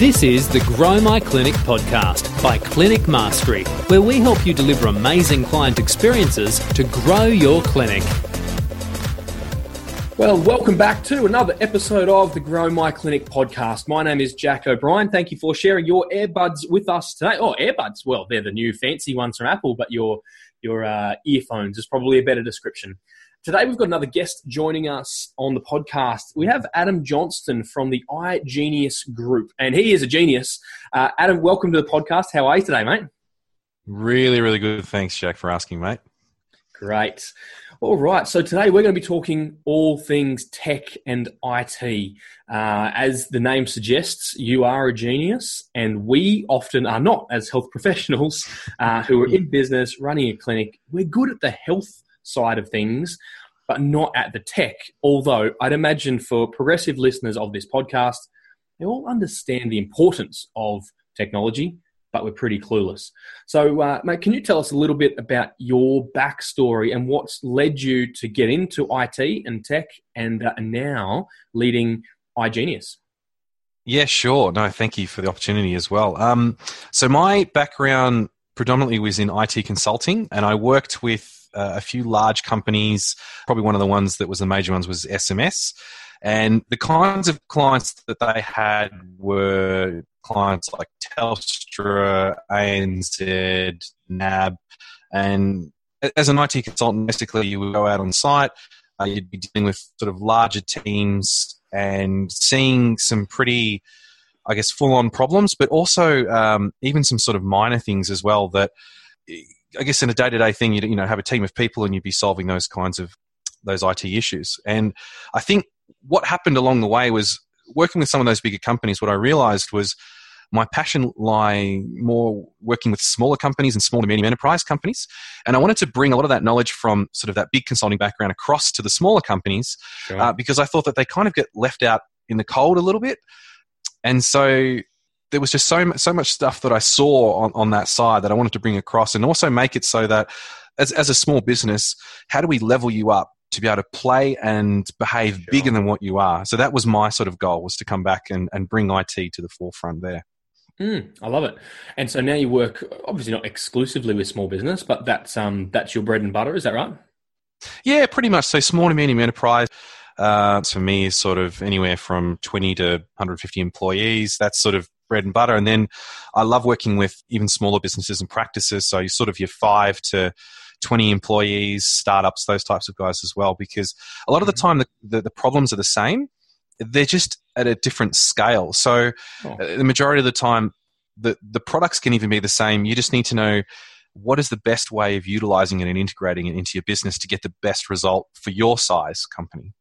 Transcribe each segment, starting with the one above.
This is the Grow My Clinic podcast by Clinic Mastery, where we help you deliver amazing client experiences to grow your clinic. Well, welcome back to another episode of the Grow My Clinic podcast. My name is Jack O'Brien. Thank you for sharing your earbuds with us today. Oh, earbuds. Well, they're the new fancy ones from Apple, but your your uh, earphones is probably a better description. Today, we've got another guest joining us on the podcast. We have Adam Johnston from the iGenius Group, and he is a genius. Uh, Adam, welcome to the podcast. How are you today, mate? Really, really good. Thanks, Jack, for asking, mate. Great. All right. So today we're going to be talking all things tech and IT. Uh, as the name suggests, you are a genius, and we often are not as health professionals uh, who are in business running a clinic. We're good at the health side of things, but not at the tech. Although I'd imagine for progressive listeners of this podcast, they all understand the importance of technology, but we're pretty clueless. So, uh, mate, can you tell us a little bit about your backstory and what's led you to get into IT and tech and uh, now leading iGenius? Yeah, sure. No, thank you for the opportunity as well. Um, so, my background predominantly was in IT consulting, and I worked with uh, a few large companies. Probably one of the ones that was the major ones was SMS. And the kinds of clients that they had were clients like Telstra, ANZ, NAB. And as an IT consultant, basically you would go out on site, uh, you'd be dealing with sort of larger teams and seeing some pretty, I guess, full on problems, but also um, even some sort of minor things as well that I guess in a day to day thing, you you know have a team of people and you'd be solving those kinds of those IT issues. And I think what happened along the way was working with some of those bigger companies. What I realized was my passion lie more working with smaller companies and small to medium enterprise companies. And I wanted to bring a lot of that knowledge from sort of that big consulting background across to the smaller companies sure. uh, because I thought that they kind of get left out in the cold a little bit. And so there was just so so much stuff that I saw on, on that side that I wanted to bring across, and also make it so that as as a small business, how do we level you up to be able to play and behave sure. bigger than what you are? So that was my sort of goal was to come back and, and bring IT to the forefront there. Mm, I love it. And so now you work obviously not exclusively with small business, but that's um that's your bread and butter. Is that right? Yeah, pretty much. So small to medium enterprise. Uh, for me is sort of anywhere from 20 to 150 employees. That's sort of bread and butter. And then I love working with even smaller businesses and practices. So you sort of your five to 20 employees, startups, those types of guys as well, because a lot of the mm-hmm. time the, the, the problems are the same. They're just at a different scale. So oh. The majority of the time, the, the products can even be the same. You just need to know what is the best way of utilizing it and integrating it into your business to get the best result for your size company.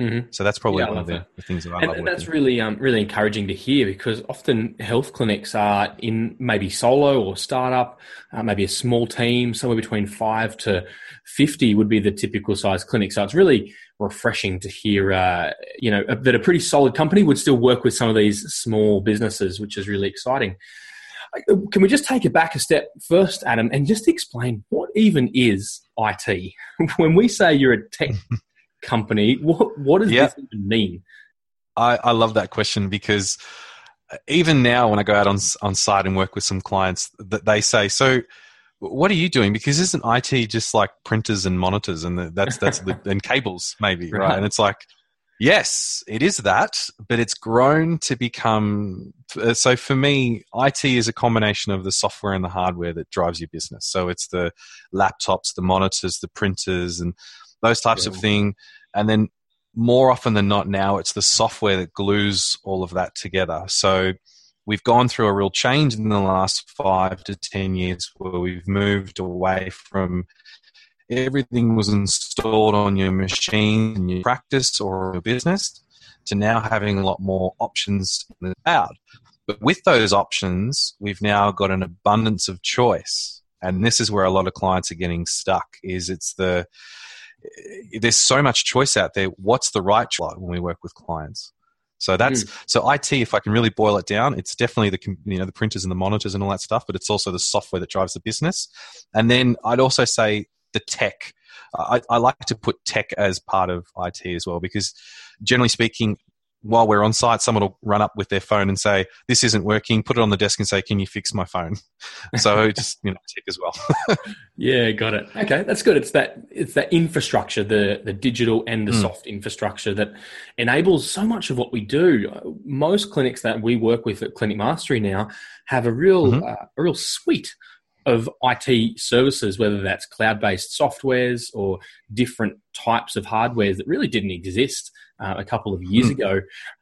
Mm-hmm. So that's probably yeah, one of the, the, things that I and love. That's really, um, really encouraging to hear because often health clinics are in maybe solo or startup, uh, maybe a small team, somewhere between five to fifty would be the typical size clinic. So it's really refreshing to hear, uh, you know, that a pretty solid company would still work with some of these small businesses, which is really exciting. Uh, can we just take it back a step first, Adam, and just explain what even is IT? when we say you're a tech company. What what does this even mean? I, I love that question because even now when I go out on on site and work with some clients, that they say, "So, what are you doing?" Because isn't IT just like printers and monitors and the, that's that's and cables maybe, right? right? And it's like, yes, it is that, but it's grown to become. Uh, so for me, IT is a combination of the software and the hardware that drives your business. So it's the laptops, the monitors, the printers, and those types yeah. of thing. And then more often than not now, it's the software that glues all of that together. So we've gone through a real change in the last five to 10 years where we've moved away from everything was installed on your machine in your practice or your business to now having a lot more options in the cloud. But with those options, we've now got an abundance of choice. And this is where a lot of clients are getting stuck is it's the there's so much choice out there. What's the right choice when we work with clients? So that's mm. so IT. If I can really boil it down, it's definitely the you know the printers and the monitors and all that stuff, but it's also the software that drives the business. And then I'd also say the tech. I, I like to put tech as part of IT as well because generally speaking, while we're on site, someone will run up with their phone and say, "This isn't working." Put it on the desk and say, "Can you fix my phone?" so just you know, tick as well. yeah, got it. Okay, that's good. It's that it's that infrastructure, the the digital and the mm. soft infrastructure that enables so much of what we do. Most clinics that we work with at Clinic Mastery now have a real mm-hmm. uh, a real suite of IT services, whether that's cloud based softwares or different types of hardwares that really didn't exist uh, a couple of years mm. ago.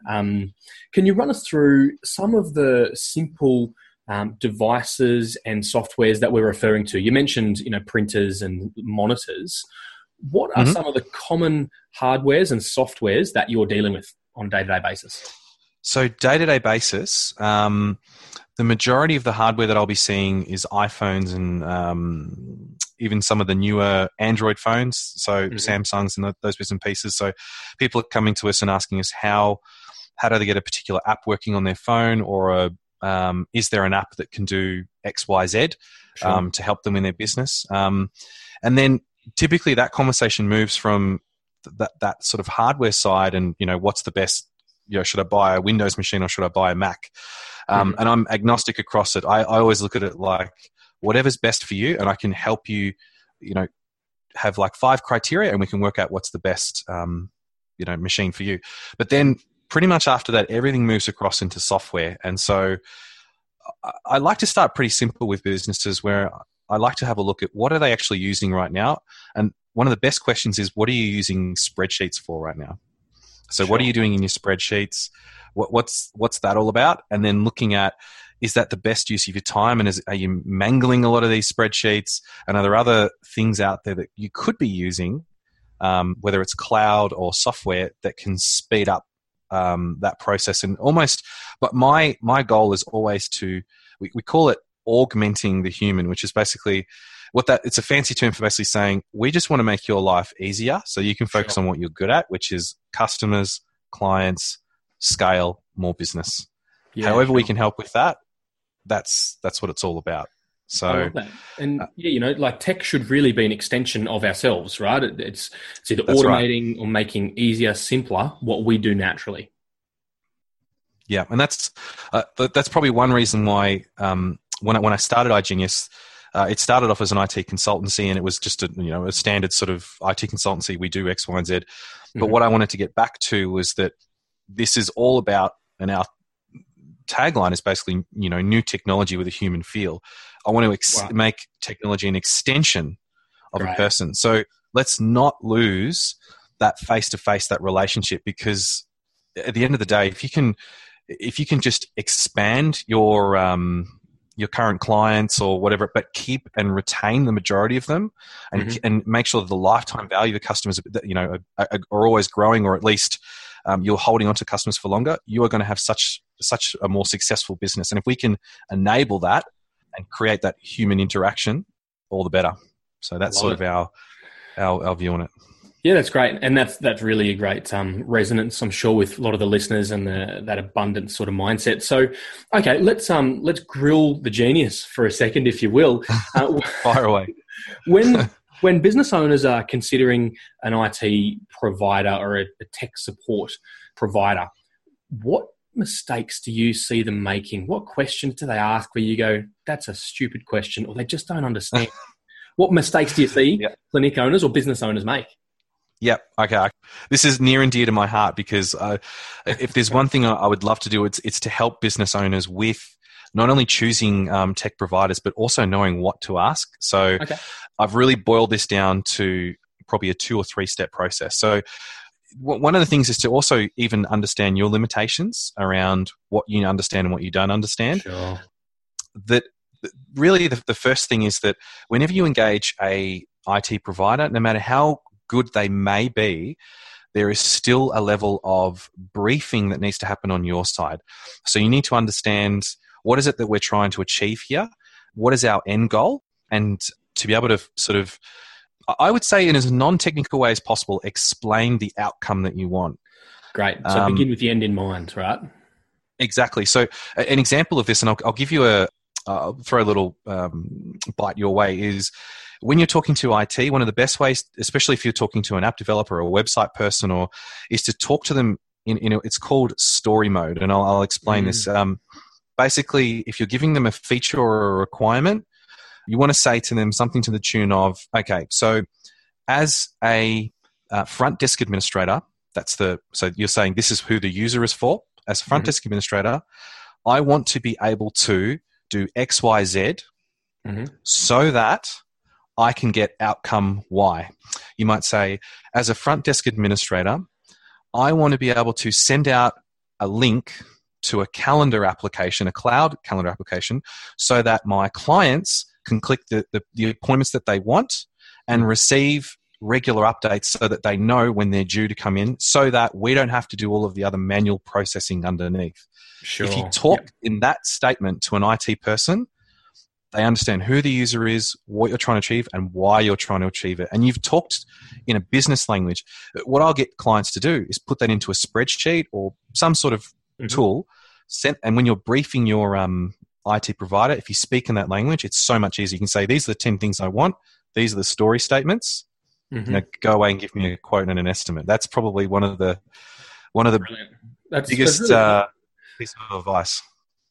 Um, can you run us through some of the simple um, devices and softwares that we're referring to? You mentioned, you know, printers and monitors. What are mm-hmm. some of the common hardwares and softwares that you're dealing with on a day to day basis? So, day to day basis, um, the majority of the hardware that I'll be seeing is iPhones and um, even some of the newer Android phones, so mm-hmm. Samsungs and those bits and pieces. So people are coming to us and asking us how how do they get a particular app working on their phone, or a, um, is there an app that can do X Y Z sure. um, to help them in their business? Um, and then typically that conversation moves from th- that that sort of hardware side, and you know what's the best. You know, should I buy a Windows machine or should I buy a Mac? Um, mm-hmm. And I'm agnostic across it. I, I always look at it like whatever's best for you, and I can help you. You know, have like five criteria, and we can work out what's the best. Um, you know, machine for you. But then pretty much after that, everything moves across into software, and so. I like to start pretty simple with businesses where I like to have a look at what are they actually using right now. And one of the best questions is what are you using spreadsheets for right now? So sure. what are you doing in your spreadsheets? What, what's what's that all about? And then looking at is that the best use of your time? And is, are you mangling a lot of these spreadsheets? And are there other things out there that you could be using, um, whether it's cloud or software, that can speed up um, that process? And almost, but my my goal is always to we, we call it augmenting the human, which is basically what that it's a fancy term for basically saying we just want to make your life easier so you can focus on what you're good at, which is customers, clients, scale, more business. Yeah, However, sure. we can help with that. That's that's what it's all about. So, and uh, yeah, you know, like tech should really be an extension of ourselves, right? It, it's it's either automating right. or making easier, simpler what we do naturally. Yeah, and that's uh, that's probably one reason why um, when I, when I started iGenius, uh, it started off as an IT consultancy, and it was just a you know a standard sort of IT consultancy. We do X, Y, and Z. But mm-hmm. what I wanted to get back to was that this is all about, and our tagline is basically, you know, new technology with a human feel. I want to ex- wow. make technology an extension of right. a person. So let's not lose that face to face, that relationship, because at the end of the day, if you can, if you can just expand your um, your current clients or whatever, but keep and retain the majority of them, and mm-hmm. and make sure that the lifetime value of customers, you know, are, are always growing, or at least um, you're holding on to customers for longer, you are going to have such such a more successful business. And if we can enable that and create that human interaction, all the better. So that's sort it. of our, our our view on it. Yeah, that's great, and that's that's really a great um, resonance, I'm sure, with a lot of the listeners and the, that abundant sort of mindset. So, okay, let's um let's grill the genius for a second, if you will. Uh, Fire away. when when business owners are considering an IT provider or a, a tech support provider, what mistakes do you see them making? What questions do they ask where you go, that's a stupid question, or they just don't understand? what mistakes do you see yep. clinic owners or business owners make? Yep. Okay. This is near and dear to my heart because uh, if there's one thing I would love to do, it's it's to help business owners with not only choosing um, tech providers but also knowing what to ask. So okay. I've really boiled this down to probably a two or three step process. So one of the things is to also even understand your limitations around what you understand and what you don't understand. Sure. That really the, the first thing is that whenever you engage a IT provider, no matter how good they may be, there is still a level of briefing that needs to happen on your side. So you need to understand what is it that we're trying to achieve here? What is our end goal? And to be able to sort of, I would say in as non-technical way as possible, explain the outcome that you want. Great. So um, begin with the end in mind, right? Exactly. So an example of this, and I'll, I'll give you a, I'll throw a little um, bite your way, is when you're talking to IT, one of the best ways, especially if you're talking to an app developer or a website person, or is to talk to them in, in it's called story mode, and I'll, I'll explain mm. this. Um, basically, if you're giving them a feature or a requirement, you want to say to them something to the tune of, okay, so as a uh, front desk administrator, that's the so you're saying this is who the user is for. As a front mm-hmm. desk administrator, I want to be able to do X, Y, Z, mm-hmm. so that I can get outcome Y. You might say, as a front desk administrator, I want to be able to send out a link to a calendar application, a cloud calendar application, so that my clients can click the, the, the appointments that they want and receive regular updates so that they know when they're due to come in so that we don't have to do all of the other manual processing underneath. Sure. If you talk yep. in that statement to an IT person, they understand who the user is, what you're trying to achieve, and why you're trying to achieve it. And you've talked in a business language. What I'll get clients to do is put that into a spreadsheet or some sort of mm-hmm. tool. Sent, and when you're briefing your um, IT provider, if you speak in that language, it's so much easier. You can say, These are the 10 things I want, these are the story statements. Mm-hmm. You know, go away and give me a quote and an estimate. That's probably one of the one of the that's, biggest really uh, piece of advice.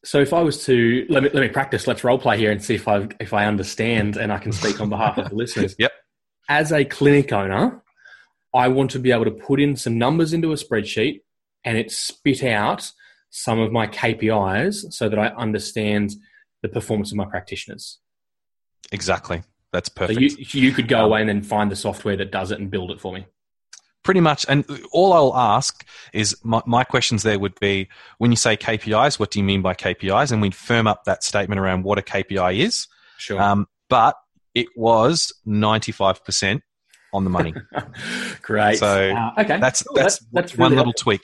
So if I was to let me let me practice, let's role play here and see if I if I understand and I can speak on behalf of the listeners. Yep. As a clinic owner, I want to be able to put in some numbers into a spreadsheet and it spit out some of my KPIs so that I understand the performance of my practitioners. Exactly. That's perfect. So you, you could go um, away and then find the software that does it and build it for me. Pretty much. And all I'll ask is my, my questions there would be when you say KPIs, what do you mean by KPIs? And we'd firm up that statement around what a KPI is. Sure. Um, but it was 95% on the money. Great. So uh, okay. that's, that's, that's, that's one little tweak.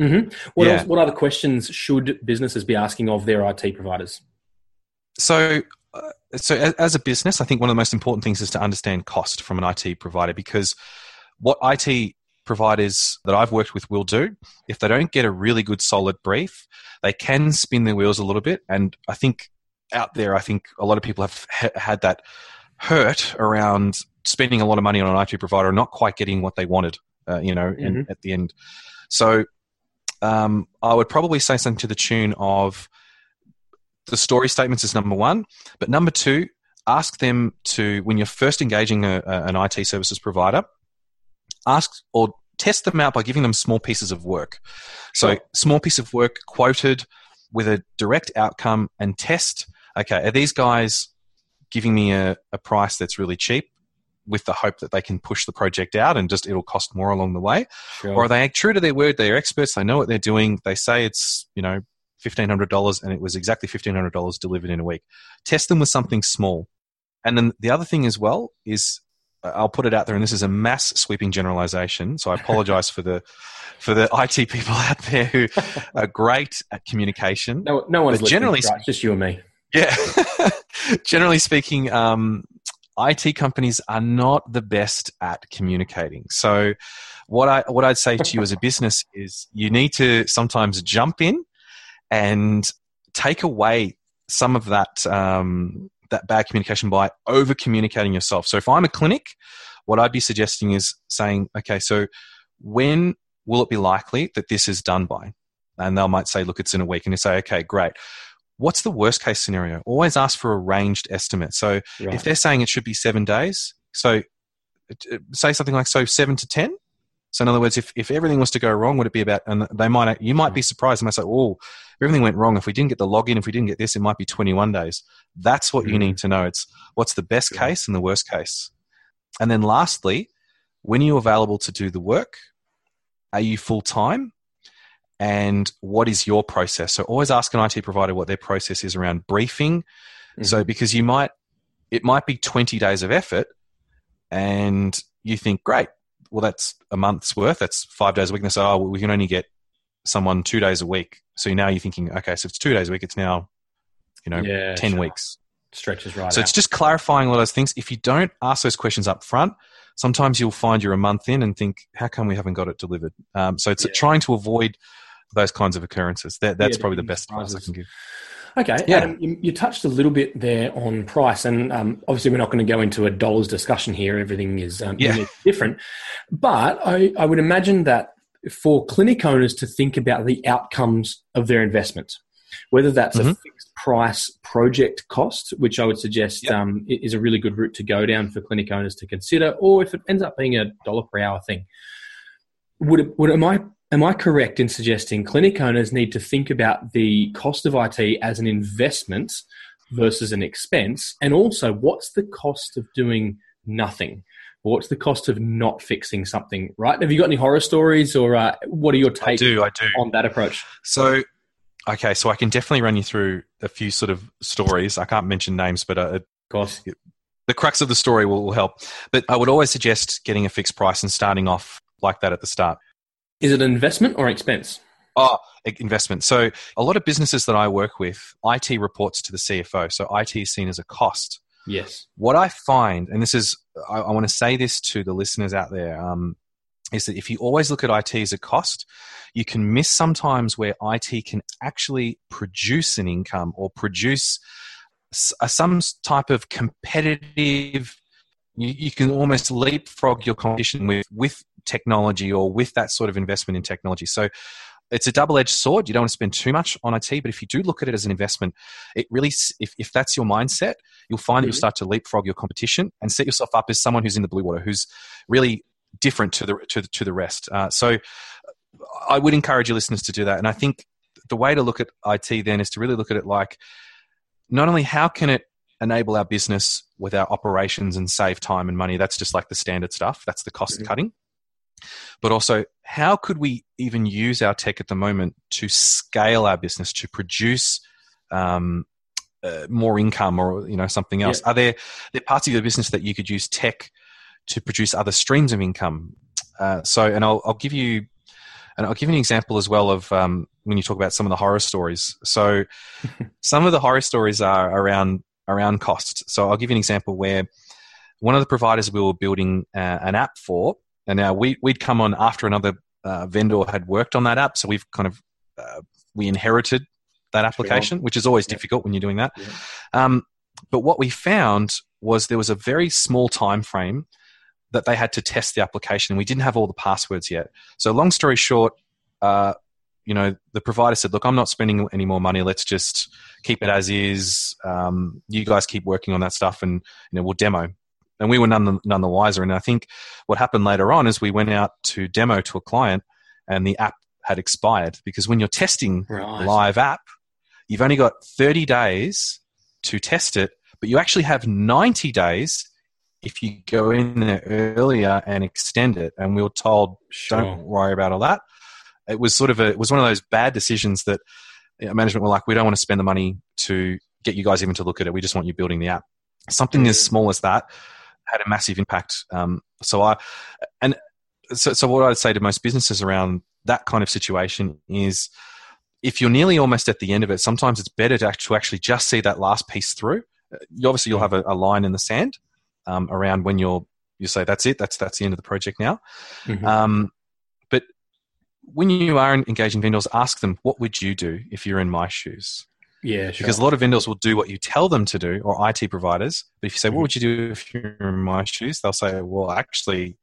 Mm-hmm. What, yeah. else, what other questions should businesses be asking of their IT providers? So so as a business, I think one of the most important things is to understand cost from an IT provider because what IT providers that I've worked with will do, if they don't get a really good solid brief, they can spin their wheels a little bit. And I think out there, I think a lot of people have had that hurt around spending a lot of money on an IT provider and not quite getting what they wanted, uh, you know, mm-hmm. at the end. So um, I would probably say something to the tune of the story statements is number one. But number two, ask them to, when you're first engaging a, a, an IT services provider, ask or test them out by giving them small pieces of work. So, small piece of work quoted with a direct outcome and test okay, are these guys giving me a, a price that's really cheap? with the hope that they can push the project out and just it'll cost more along the way sure. or are they true to their word they're experts they know what they're doing they say it's you know $1,500 and it was exactly $1,500 delivered in a week. Test them with something small. And then the other thing as well is I'll put it out there, and this is a mass sweeping generalization. So I apologize for the for the IT people out there who are great at communication. No, no one's generally right, just you and me. Yeah, generally speaking, um, IT companies are not the best at communicating. So what I what I'd say to you as a business is you need to sometimes jump in and take away some of that um, that bad communication by over communicating yourself. So if I'm a clinic, what I'd be suggesting is saying, okay, so when will it be likely that this is done by? And they might say, look, it's in a week. And you say, okay, great. What's the worst case scenario? Always ask for a ranged estimate. So right. if they're saying it should be seven days, so uh, say something like so seven to ten so in other words, if, if everything was to go wrong, would it be about, and they might, you might be surprised. They might say, oh, everything went wrong. If we didn't get the login, if we didn't get this, it might be 21 days. That's what mm-hmm. you need to know. It's what's the best case and the worst case. And then lastly, when are you available to do the work? Are you full time? And what is your process? So always ask an IT provider what their process is around briefing. Mm-hmm. So because you might, it might be 20 days of effort and you think, great, well, that's a month's worth. That's five days a week. And they say, oh, well, we can only get someone two days a week. So now you're thinking, okay, so it's two days a week. It's now, you know, yeah, 10 sure. weeks. Stretches right So out. it's just clarifying all those things. If you don't ask those questions up front, sometimes you'll find you're a month in and think, how come we haven't got it delivered? Um, so it's yeah. trying to avoid those kinds of occurrences. That, that's yeah, probably the best advice I can give. Okay, yeah. Adam, you, you, touched a little bit there on price, and um, obviously we're not going to go into a dollars discussion here. Everything is um, yeah. different, but I, I would imagine that for clinic owners to think about the outcomes of their investment, whether that's mm-hmm. a fixed price project cost, which I would suggest yep. um, is a really good route to go down for clinic owners to consider, or if it ends up being a dollar per hour thing. Would, it, would am I am I correct in suggesting clinic owners need to think about the cost of IT as an investment versus an expense, and also what's the cost of doing nothing? What's the cost of not fixing something? Right? Have you got any horror stories, or uh, what are your takes? I do. I do. on that approach. So Okay, so I can definitely run you through a few sort of stories. I can't mention names, but uh, of course, the crux of the story will, will help. But I would always suggest getting a fixed price and starting off like that at the start. Is it an investment or expense? Oh, investment. So a lot of businesses that I work with, IT reports to the CFO. So IT is seen as a cost. Yes. What I find, and this is, I, I want to say this to the listeners out there, um, is that if you always look at IT as a cost, you can miss sometimes where IT can actually produce an income or produce some type of competitive. You, you can almost leapfrog your competition with with technology or with that sort of investment in technology. So it's a double-edged sword. You don't want to spend too much on IT, but if you do look at it as an investment, it really, if, if that's your mindset, you'll find that you'll mm-hmm. start to leapfrog your competition and set yourself up as someone who's in the blue water, who's really different to the to the, to the rest. Uh, so I would encourage your listeners to do that. And I think the way to look at IT then is to really look at it like not only how can it enable our business with our operations and save time and money. That's just like the standard stuff. That's the cost mm-hmm. cutting. But also, how could we even use our tech at the moment to scale our business to produce um, uh, more income or you know something else? Yeah. Are there there parts of your business that you could use tech to produce other streams of income. Uh, so, and I'll, I'll give you, and I'll give you an example as well of um, when you talk about some of the horror stories. So, some of the horror stories are around around cost. So, I'll give you an example where one of the providers we were building uh, an app for, and now we we'd come on after another uh, vendor had worked on that app, so we've kind of uh, we inherited that application, which is always yeah. difficult when you're doing that. Yeah. Um, but what we found was there was a very small time frame that they had to test the application. And we didn't have all the passwords yet. So, long story short, uh, you know, the provider said, "Look, I'm not spending any more money. Let's just keep it as is. Um, you guys keep working on that stuff, and you know, we'll demo." And we were none the, none the wiser. And I think what happened later on is we went out to demo to a client, and the app had expired because when you're testing right. live app, you've only got 30 days to test it, but you actually have 90 days if you go in there earlier and extend it. And we were told, sure. don't worry about all that. It was sort of a, it was one of those bad decisions that uh, management were like, we don't want to spend the money to get you guys even to look at it. We just want you building the app. Something mm. as small as that had a massive impact. Um, so I, and so, so what I'd say to most businesses around that kind of situation is, if you're nearly almost at the end of it, sometimes it's better to actually just see that last piece through. You Obviously, you'll have a, a line in the sand, um, around when you're you say that's it that's that's the end of the project now mm-hmm. um, but when you are engaging vendors ask them what would you do if you're in my shoes yeah sure. because a lot of vendors will do what you tell them to do or it providers but if you say mm-hmm. what would you do if you're in my shoes they'll say well actually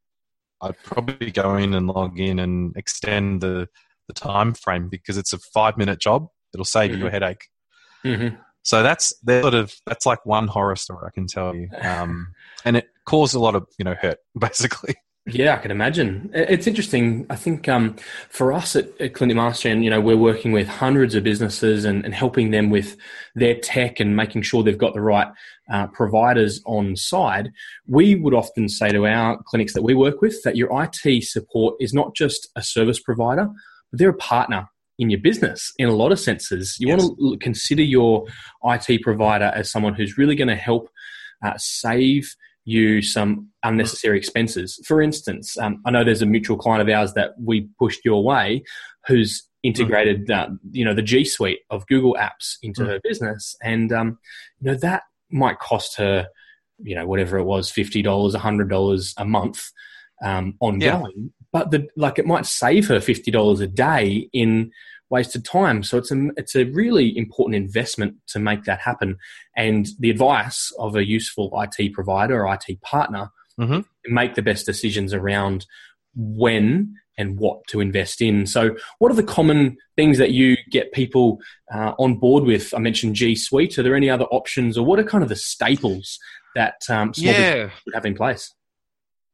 i'd probably go in and log in and extend the the time frame because it's a five minute job it'll save mm-hmm. you a headache mm-hmm. So that's sort of that's like one horror story I can tell you, um, and it caused a lot of you know hurt basically. Yeah, I can imagine. It's interesting. I think um, for us at, at Clinic Mastery, and you know, we're working with hundreds of businesses and, and, helping them with their tech and making sure they've got the right uh, providers on side. We would often say to our clinics that we work with that your IT support is not just a service provider, but they're a partner in your business in a lot of senses. You yes. want to consider your IT provider as someone who's really going to help uh, save you some unnecessary expenses. For instance, um, I know there's a mutual client of ours that we pushed your way who's integrated, mm. uh, you know, the G Suite of Google Apps into mm. her business, and um, you know that might cost her, you know, whatever it was, fifty dollars, hundred dollars a month um, ongoing. Yeah. But the like, it might save her fifty dollars a day in wasted time. So it's a it's a really important investment to make that happen. And the advice of a useful IT provider or IT partner mm-hmm. make the best decisions around when and what to invest in. So, what are the common things that you get people uh, on board with? I mentioned G Suite. Are there any other options, or what are kind of the staples that um, small yeah. would have in place?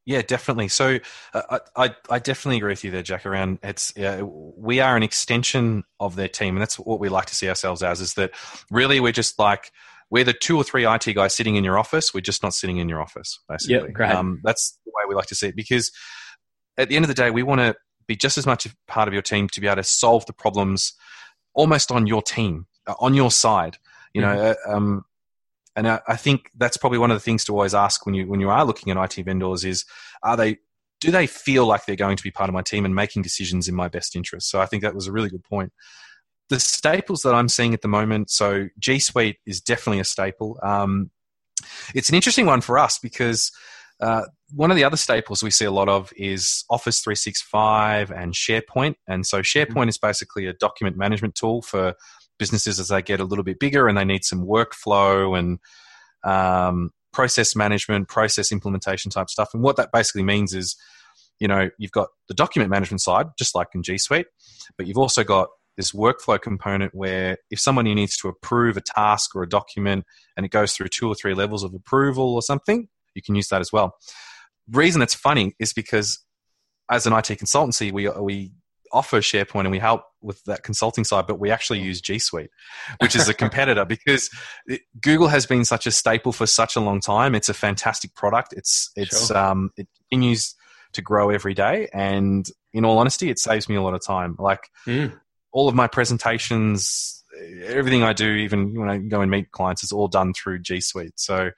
Yeah, definitely. So uh, I, I definitely agree with you there, Jack. Around it's uh, we are an extension of their team, and that's what we like to see ourselves as. Is that really we're just like we're the two or three IT guys sitting in your office. We're just not sitting in your office, basically. Yep, great. Um, that's the way we like to see it because at the end of the day, we want to be just as much a part of your team to be able to solve the problems almost on your team, uh, on your side. You know, mm-hmm. uh, um, and I, I, think that's probably one of the things to always ask when you when you are looking at IT vendors is are they do they feel like they're going to be part of my team and making decisions in my best interest? So I think that was a really good point. The staples that I'm seeing at the moment, so G Suite is definitely a staple. Um, it's an interesting one for us because uh, one of the other staples we see a lot of is Office 365 and SharePoint. And so SharePoint mm-hmm. is basically a document management tool for businesses as they get a little bit bigger and they need some workflow and um, process management, process implementation type stuff. And what that basically means is, you know, you've got the document management side, just like in G Suite, but you've also got this workflow component where if somebody needs to approve a task or a document and it goes through two or three levels of approval or something, you can use that as well. Reason it's funny is because as an IT consultancy, we we offer SharePoint and we help with that consulting side, but we actually use G Suite, which is a competitor because it, Google has been such a staple for such a long time. It's a fantastic product. It's it's sure. um, it continues to grow every day, and in all honesty, it saves me a lot of time. Like mm. all of my presentations, everything I do, even when I go and meet clients, is all done through G Suite. So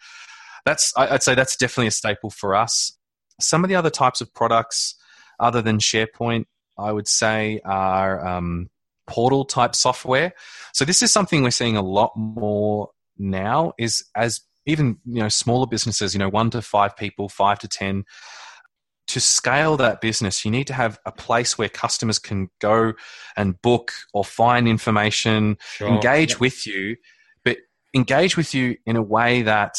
that's I'd say that's definitely a staple for us. Some of the other types of products, other than SharePoint, I would say are um, portal type software. So this is something we're seeing a lot more now. Is as even you know smaller businesses, you know one to five people, five to ten. To scale that business, you need to have a place where customers can go and book or find information, sure. engage yep. with you, but engage with you in a way that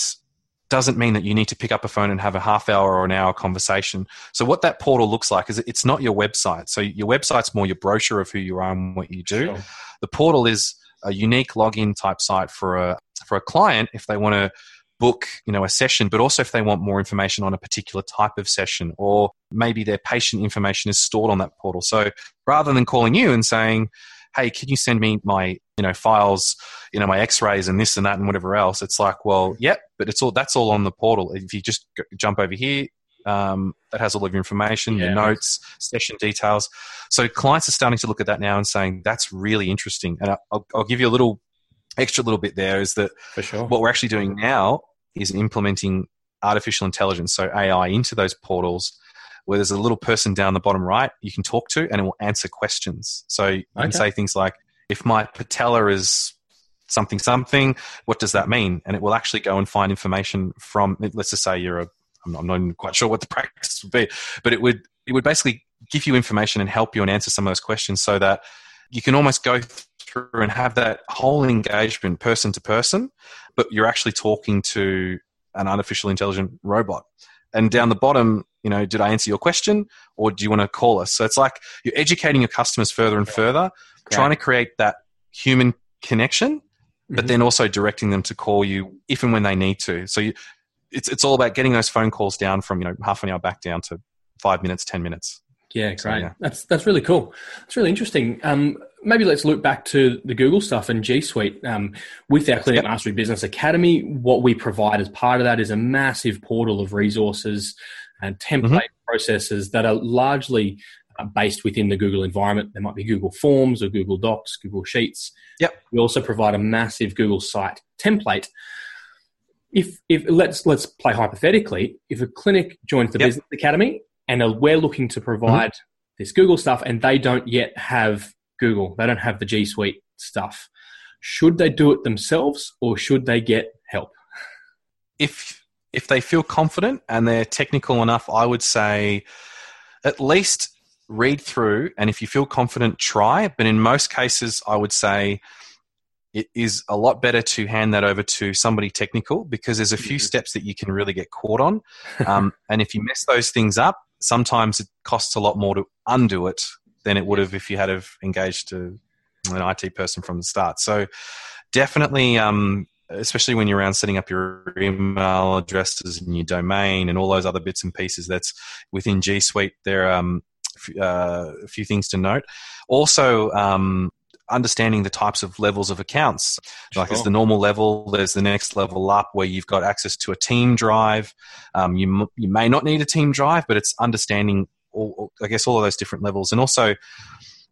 doesn't mean that you need to pick up a phone and have a half hour or an hour conversation. So what that portal looks like is it's not your website. So your website's more your brochure of who you are and what you do. Sure. The portal is a unique login type site for a for a client if they want to book you know a session but also if they want more information on a particular type of session or maybe their patient information is stored on that portal so rather than calling you and saying hey, can you send me my you know files, you know my X-rays and this and that and whatever else? It's like, well, yep, but it's all that's all on the portal. If you just jump over here, um, that has all of your information, yeah. your notes, session details. So clients are starting to look at that now and saying that's really interesting. And I'll, I'll give you a little extra little bit there is that For sure. what we're actually doing now is implementing artificial intelligence, so AI, into those portals where there's a little person down the bottom right you can talk to and it will answer questions. So you okay. can say things like, if my patella is something something, what does that mean? And it will actually go and find information from, let's just say you're a, I'm not, I'm not even quite sure what the practice would be, but it would, it would basically give you information and help you and answer some of those questions so that you can almost go through and have that whole engagement person to person, but you're actually talking to an artificial intelligent robot. And down the bottom, you know, did I answer your question or do you want to call us? So it's like you're educating your customers further and further, trying to create that human connection, mm-hmm. but then also directing them to call you if and when they need to. So you, it's, it's all about getting those phone calls down from, you know, half an hour back down to five minutes, 10 minutes. Yeah, great. So, yeah. That's that's really cool. It's really interesting. Um, maybe let's look back to the Google stuff and G Suite. Um, with our Clinic. Mastery Business Academy, what we provide as part of that is a massive portal of resources and template mm-hmm. processes that are largely uh, based within the Google environment. There might be Google Forms or Google Docs, Google Sheets. Yep. We also provide a massive Google Site template. If, if let's let's play hypothetically, if a clinic joins the yep. Business Academy and we're looking to provide mm-hmm. this Google stuff, and they don't yet have Google, they don't have the G Suite stuff. Should they do it themselves, or should they get help? If if they feel confident and they're technical enough, I would say at least read through. And if you feel confident, try. But in most cases, I would say it is a lot better to hand that over to somebody technical because there's a few mm-hmm. steps that you can really get caught on. Um, and if you mess those things up, sometimes it costs a lot more to undo it than it would have if you had have engaged a, an IT person from the start. So definitely, um, especially when you're around setting up your email addresses and your domain and all those other bits and pieces that's within G Suite, there are um, uh, a few things to note. Also, um, understanding the types of levels of accounts. Like there's the normal level, there's the next level up where you've got access to a team drive. Um, you you may not need a team drive, but it's understanding all, I guess all of those different levels, and also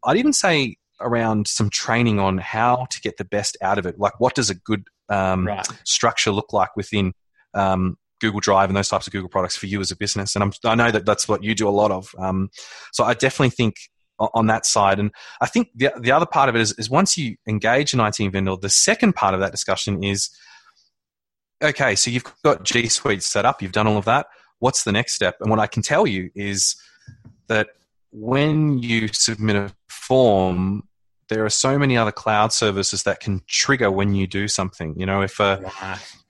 I'd even say around some training on how to get the best out of it. Like what does a good um, right. structure look like within um, Google Drive and those types of Google products for you as a business. And I'm, i know that that's what you do a lot of. Um, so I definitely think on that side. And I think the, the other part of it is, is once you engage an IT vendor, the second part of that discussion is okay, so you've got G Suite set up, you've done all of that. What's the next step? And what I can tell you is that when you submit a form, there are so many other cloud services that can trigger when you do something. You know, if a,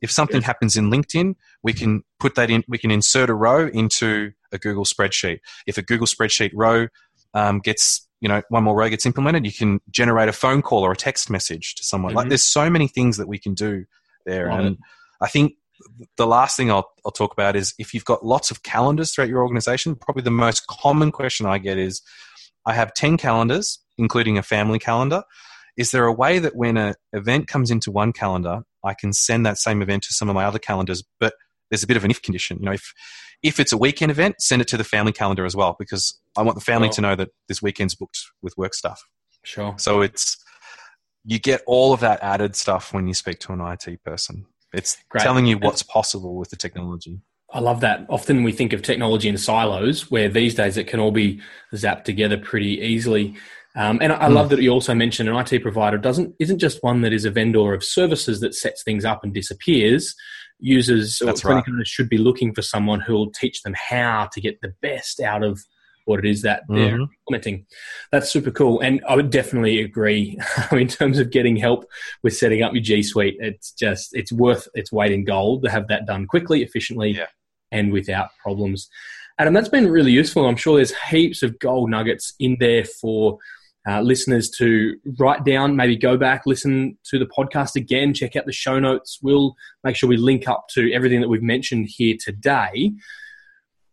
if something happens in LinkedIn, we can put that in. We can insert a row into a Google spreadsheet. If a Google spreadsheet row um, gets you know one more row gets implemented, you can generate a phone call or a text message to someone. Mm-hmm. Like there's so many things that we can do there, Love and it. I think the last thing I'll, I'll talk about is if you've got lots of calendars throughout your organization. Probably the most common question I get is, I have ten calendars, including a family calendar. Is there a way that when an event comes into one calendar, I can send that same event to some of my other calendars, but there's a bit of an if condition. You know, if if it's a weekend event, send it to the family calendar as well because I want the family to know that this weekend's booked with work stuff. Sure. So it's you get all of that added stuff when you speak to an IT person. It's Great. telling you what's possible with the technology. I love that. Often we think of technology in silos, where these days it can all be zapped together pretty easily. Um, and I, I mm. love that you also mentioned an IT provider doesn't isn't just one that is a vendor of services that sets things up and disappears users That's or right. should be looking for someone who will teach them how to get the best out of what it is that they're mm-hmm. implementing. That's super cool. And I would definitely agree in terms of getting help with setting up your G Suite. It's just, it's worth its weight in gold to have that done quickly, efficiently, yeah. and without problems. Adam, that's been really useful. I'm sure there's heaps of gold nuggets in there for uh, listeners to write down, maybe go back, listen to the podcast again, check out the show notes. We'll make sure we link up to everything that we've mentioned here today.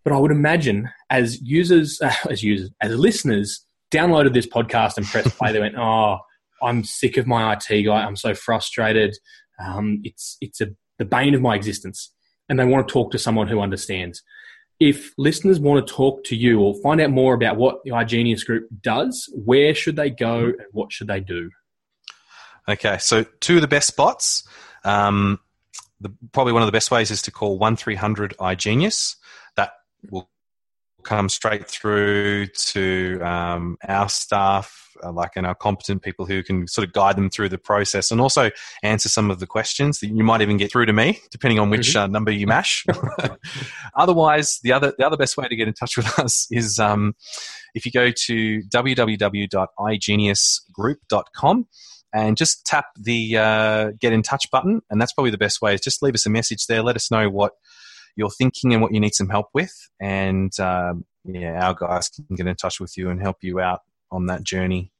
But I would imagine as users, uh, as users, as listeners, downloaded this podcast and pressed play, they went, "Oh, I'm sick of my IT guy. I'm so frustrated. Um, it's it's a, the bane of my existence." And they want to talk to someone who understands if listeners want to talk to you or find out more about what the iGenius Group does, where should they go and what should they do? Okay, so two of the best spots. Um, the, probably one of the best ways is to call 1300 iGenius. Will come straight through to um, our staff uh, like and our competent people who can sort of guide them through the process and also answer some of the questions that you might even get through to me depending on which mm-hmm. uh, number you mash. Otherwise the other the other best way to get in touch with us is um, if you go to www.igeniusgroup.com and just tap the uh, get in touch button and that's probably the best way. Is just leave us a message there. Let us know what you're thinking and what you need some help with and um, yeah our guys can get in touch with you and help you out on that journey.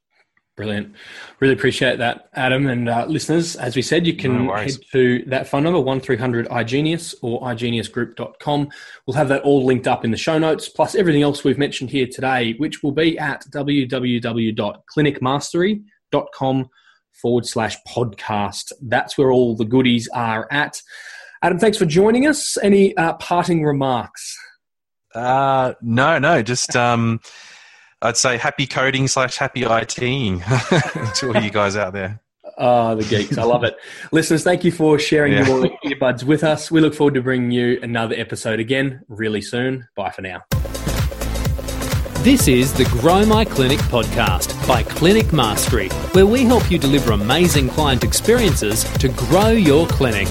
Brilliant. Really appreciate that, Adam. And uh, listeners, as we said, you can no head to that phone number, 1300 iGenius or igeniusgroup.com. We'll have that all linked up in the show notes, plus everything else we've mentioned here today, which will be at www.clinicmastery.com forward slash podcast. That's where all the goodies are at. Adam, thanks for joining us. Any uh, parting remarks? Uh, no, no, just. Um, I'd say happy coding slash happy ITing to all you guys out there. Ah, the geeks. I love it. Listeners, thank you for sharing yeah. your earbuds with us. We look forward to bringing you another episode again really soon. Bye for now. This is the Grow My Clinic podcast by Clinic Mastery, where we help you deliver amazing client experiences to grow your clinic.